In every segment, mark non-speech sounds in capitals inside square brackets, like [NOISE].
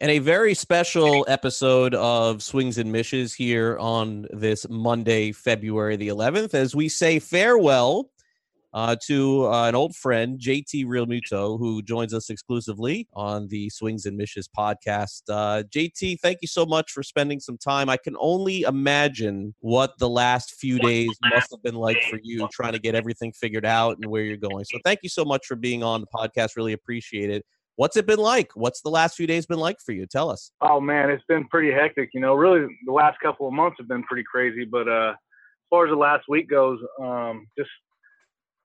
and a very special episode of Swings and Mishes here on this Monday, February the 11th, as we say farewell uh, to uh, an old friend, JT Realmuto, who joins us exclusively on the Swings and Mishes podcast. Uh, JT, thank you so much for spending some time. I can only imagine what the last few days must have been like for you, trying to get everything figured out and where you're going. So thank you so much for being on the podcast. Really appreciate it. What's it been like? What's the last few days been like for you? Tell us. Oh man, it's been pretty hectic. You know, really the last couple of months have been pretty crazy. But uh, as far as the last week goes, um, just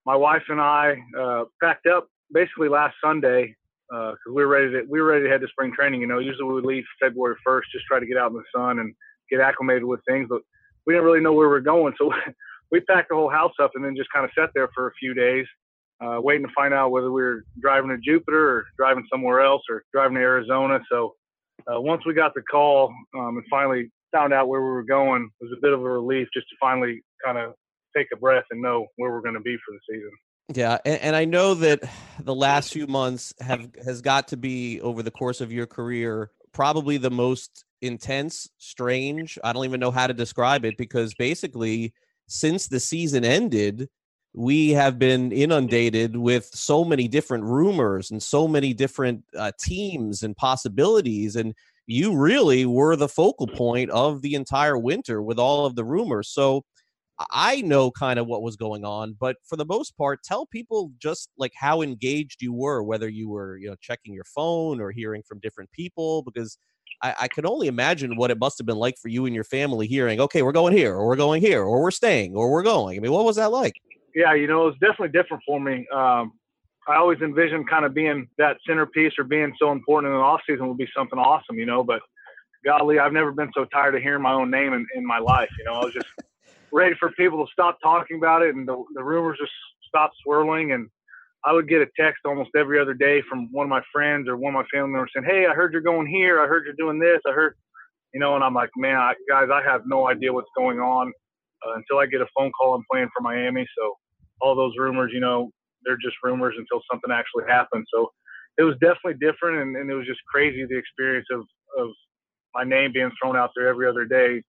my wife and I uh, packed up basically last Sunday because uh, we were ready to we were ready to head to spring training. You know, usually we would leave February 1st, just try to get out in the sun and get acclimated with things, but we didn't really know where we were going, so [LAUGHS] we packed the whole house up and then just kind of sat there for a few days uh, waiting to find out whether we were driving to Jupiter or driving somewhere else or driving to Arizona. So uh, once we got the call um, and finally found out where we were going, it was a bit of a relief just to finally kind of take a breath and know where we're going to be for the season. Yeah, and, and, I know that the last few months have has got to be over the course of your career probably the most intense, strange. I don't even know how to describe it because basically since the season ended, we have been inundated with so many different rumors and so many different uh, teams and possibilities and you really were the focal point of the entire winter with all of the rumors. So i know kind of what was going on but for the most part tell people just like how engaged you were whether you were you know checking your phone or hearing from different people because I, I can only imagine what it must have been like for you and your family hearing okay we're going here or we're going here or we're staying or we're going. I mean what was that like yeah, you know, it's definitely different for me. Um, I always envisioned kind of being that centerpiece or being so important in the off season would be something awesome, you know. But golly, I've never been so tired of hearing my own name in, in my life. You know, I was just [LAUGHS] ready for people to stop talking about it and the, the rumors just stop swirling. And I would get a text almost every other day from one of my friends or one of my family members saying, "Hey, I heard you're going here. I heard you're doing this. I heard." You know, and I'm like, man, I, guys, I have no idea what's going on uh, until I get a phone call. I'm playing for Miami, so all those rumors, you know, they're just rumors until something actually happens. So it was definitely different, and, and it was just crazy the experience of of my name being thrown out there every other day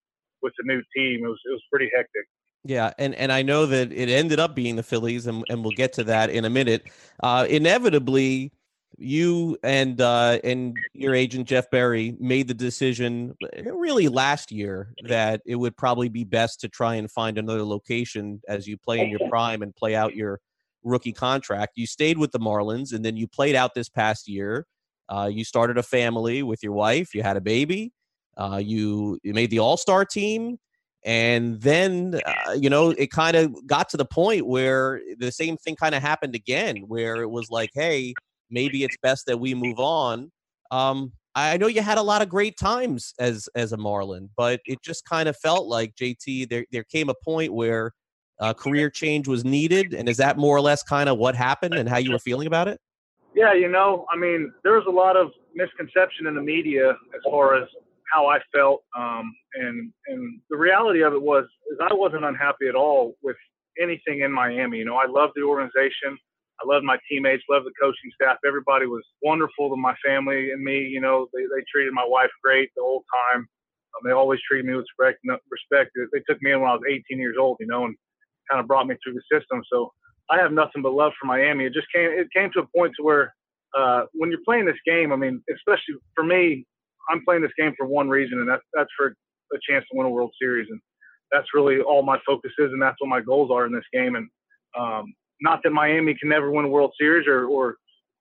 with the new team. It was it was pretty hectic. Yeah, and, and I know that it ended up being the Phillies, and, and we'll get to that in a minute. Uh, inevitably, you and uh, and your agent Jeff Berry made the decision really last year that it would probably be best to try and find another location as you play in your [LAUGHS] prime and play out your rookie contract. You stayed with the Marlins, and then you played out this past year. Uh, you started a family with your wife. You had a baby. Uh, you, you made the All Star team. And then, uh, you know, it kind of got to the point where the same thing kind of happened again, where it was like, hey, maybe it's best that we move on. Um, I know you had a lot of great times as as a Marlin, but it just kind of felt like JT. There there came a point where uh, career change was needed, and is that more or less kind of what happened and how you were feeling about it? Yeah, you know, I mean, there was a lot of misconception in the media as far as how I felt, um, and and the reality of it was is I wasn't unhappy at all with anything in Miami. You know, I loved the organization. I loved my teammates, loved the coaching staff. Everybody was wonderful to my family and me. You know, they, they treated my wife great the whole time. Um, they always treated me with respect. respect. They took me in when I was 18 years old, you know, and kind of brought me through the system. So I have nothing but love for Miami. It just came, it came to a point to where uh, when you're playing this game, I mean, especially for me, I'm playing this game for one reason, and that's, that's for a chance to win a World Series. And that's really all my focus is, and that's what my goals are in this game. And um, not that Miami can never win a World Series or, or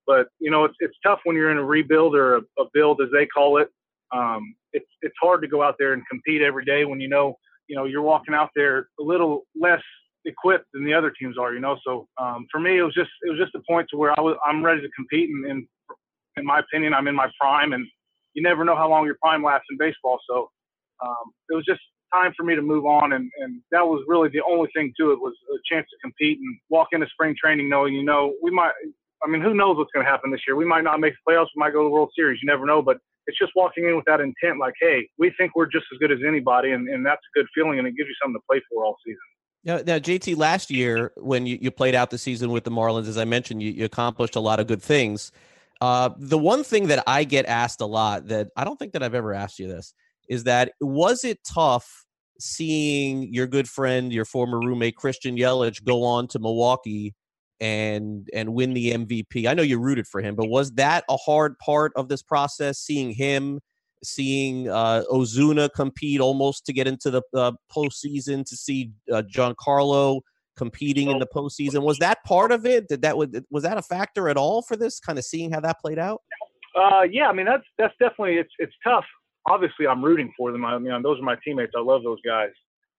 but you know it's it's tough when you're in a rebuild or a, a build as they call it. Um, it's it's hard to go out there and compete every day when you know you know you're walking out there a little less equipped than the other teams are. You know, so um, for me it was just it was just a point to where I was I'm ready to compete and, and in my opinion I'm in my prime and you never know how long your prime lasts in baseball. So um, it was just time for me to move on, and, and that was really the only thing to it was a chance to compete and walk into spring training knowing, you know, we might. I mean, who knows what's going to happen this year? We might not make the playoffs. We might go to the World Series. You never know. But it's just walking in with that intent, like, hey, we think we're just as good as anybody, and, and that's a good feeling, and it gives you something to play for all season. Now, now, JT, last year when you, you played out the season with the Marlins, as I mentioned, you, you accomplished a lot of good things. Uh, the one thing that I get asked a lot that I don't think that I've ever asked you this is that was it tough seeing your good friend, your former roommate Christian Yelich go on to Milwaukee and and win the MVP? I know you rooted for him, but was that a hard part of this process? Seeing him, seeing uh, Ozuna compete almost to get into the uh, postseason, to see uh, Giancarlo competing in the postseason. Was that part of it? Did that was that a factor at all for this? Kind of seeing how that played out. Uh, yeah, I mean that's that's definitely it's it's tough. Obviously, I'm rooting for them. I mean, those are my teammates. I love those guys.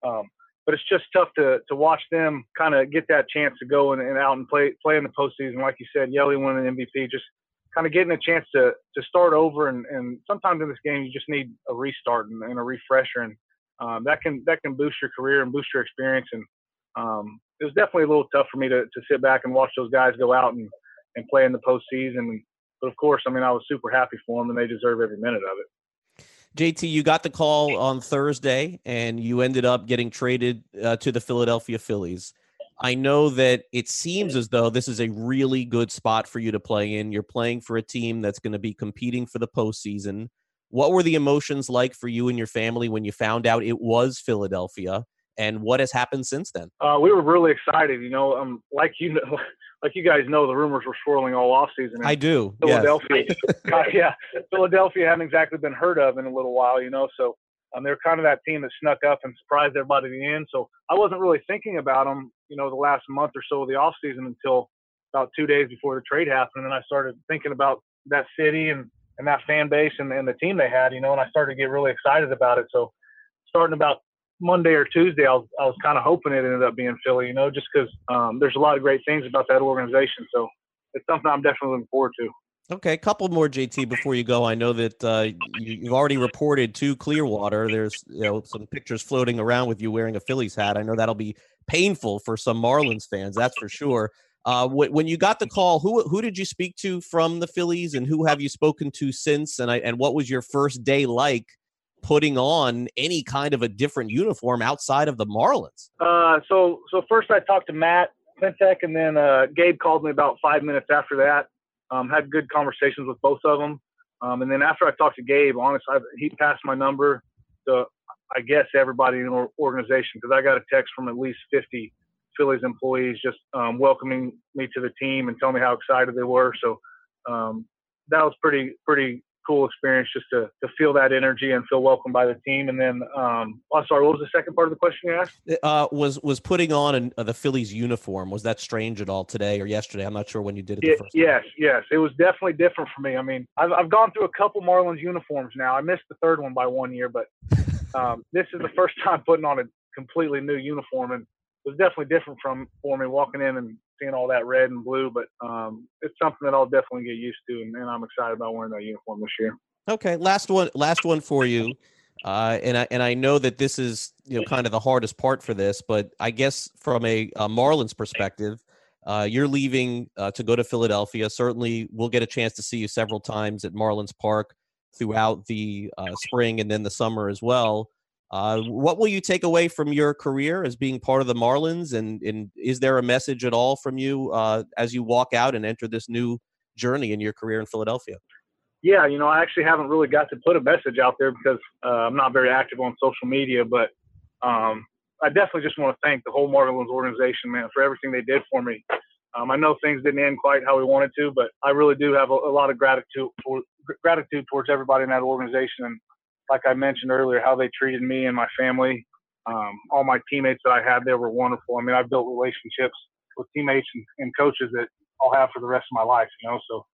Um, but it's just tough to to watch them kind of get that chance to go and, and out and play play in the postseason. Like you said, Yelly winning an MVP, just kind of getting a chance to to start over. And, and sometimes in this game, you just need a restart and, and a refresher, and um, that can that can boost your career and boost your experience. And um, it was definitely a little tough for me to, to sit back and watch those guys go out and, and play in the postseason. But of course, I mean, I was super happy for them, and they deserve every minute of it. JT, you got the call on Thursday, and you ended up getting traded uh, to the Philadelphia Phillies. I know that it seems as though this is a really good spot for you to play in. You're playing for a team that's going to be competing for the postseason. What were the emotions like for you and your family when you found out it was Philadelphia? And what has happened since then? Uh, we were really excited. You know, um, like you know, [LAUGHS] like you guys know, the rumors were swirling all off season. I do. Philadelphia, yes. [LAUGHS] uh, yeah, Philadelphia hadn't exactly been heard of in a little while. You know, so um, they're kind of that team that snuck up and surprised everybody in the end. So I wasn't really thinking about them, you know, the last month or so of the off season until about two days before the trade happened, and then I started thinking about that city and and that fan base and, and the team they had, you know, and I started to get really excited about it. So starting about Monday or Tuesday, I was, I was kind of hoping it ended up being Philly, you know, just because um, there's a lot of great things about that organization. So it's something I'm definitely looking forward to. Okay, a couple more JT before you go. I know that uh, you, have already reported to Clearwater. There's you know some pictures floating around with you wearing a Phillies hat. I know that'll be painful for some Marlins fans, that's for sure. Uh, when you got the call, who who did you speak to from the Phillies, and who have you spoken to since? And I, and what was your first day like putting on any kind of a different uniform outside of the Marlins? Uh, so so first I talked to Matt Klentak, and then uh, Gabe called me about five minutes after that. Um, had good conversations with both of them, um, and then after I talked to Gabe, honestly, I, he passed my number to I guess everybody in the organization because I got a text from at least 50 Phillies employees just um, welcoming me to the team and telling me how excited they were. So um, that was pretty pretty cool experience just to, to feel that energy and feel welcome by the team. And then, um, oh, sorry, what was the second part of the question you asked? Uh, was was putting on an, uh, the Phillies uniform was that strange at all today or yesterday? I'm not sure when you did it. it yes, yes, it was definitely different for me. I mean, I've I've gone through a couple Marlins uniforms now. I missed the third one by one year, but [LAUGHS] um, this is the first [LAUGHS] time putting on a completely new uniform, and it was definitely different from for me walking in and seeing all that red and blue, but um, it's something that I'll definitely get used to, and, and, I'm excited about wearing that uniform this year. Okay, last one, last one for you, uh, and I and I know that this is you know kind of the hardest part for this, but I guess from a, a Marlins perspective. Uh, you're leaving uh, to go to Philadelphia. Certainly, we'll get a chance to see you several times at Marlins Park throughout the uh, spring and then the summer as well. Uh, what will you take away from your career as being part of the Marlins? And, and is there a message at all from you uh, as you walk out and enter this new journey in your career in Philadelphia? Yeah, you know, I actually haven't really got to put a message out there because uh, I'm not very active on social media, but um, I definitely just want to thank the whole Marlins organization, man, for everything they did for me. Um, I know things didn't end quite how we wanted to, but I really do have a, a lot of gratitude for, gratitude towards everybody in that organization. And like I mentioned earlier, how they treated me and my family. Um, all my teammates that I had there were wonderful. I mean, I've built relationships with teammates and, and coaches that I'll have for the rest of my life. You know, so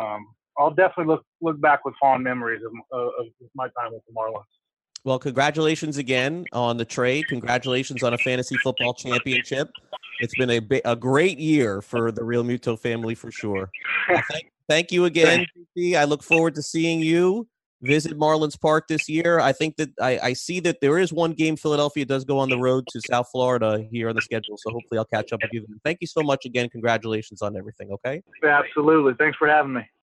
um, I'll definitely look look back with fond memories of, of my time with the Marlins. Well, congratulations again on the trade. Congratulations on a fantasy football championship. It's been a, a great year for the Realmuto family for sure. thank, thank you again, I look forward to seeing you visit Marlins Park this year. I think that I, I, see that there is one game Philadelphia does go on the road to South Florida here on the schedule. So hopefully I'll catch up with you. Thank you so much again. Congratulations on everything. Okay. Absolutely. Thanks for having me.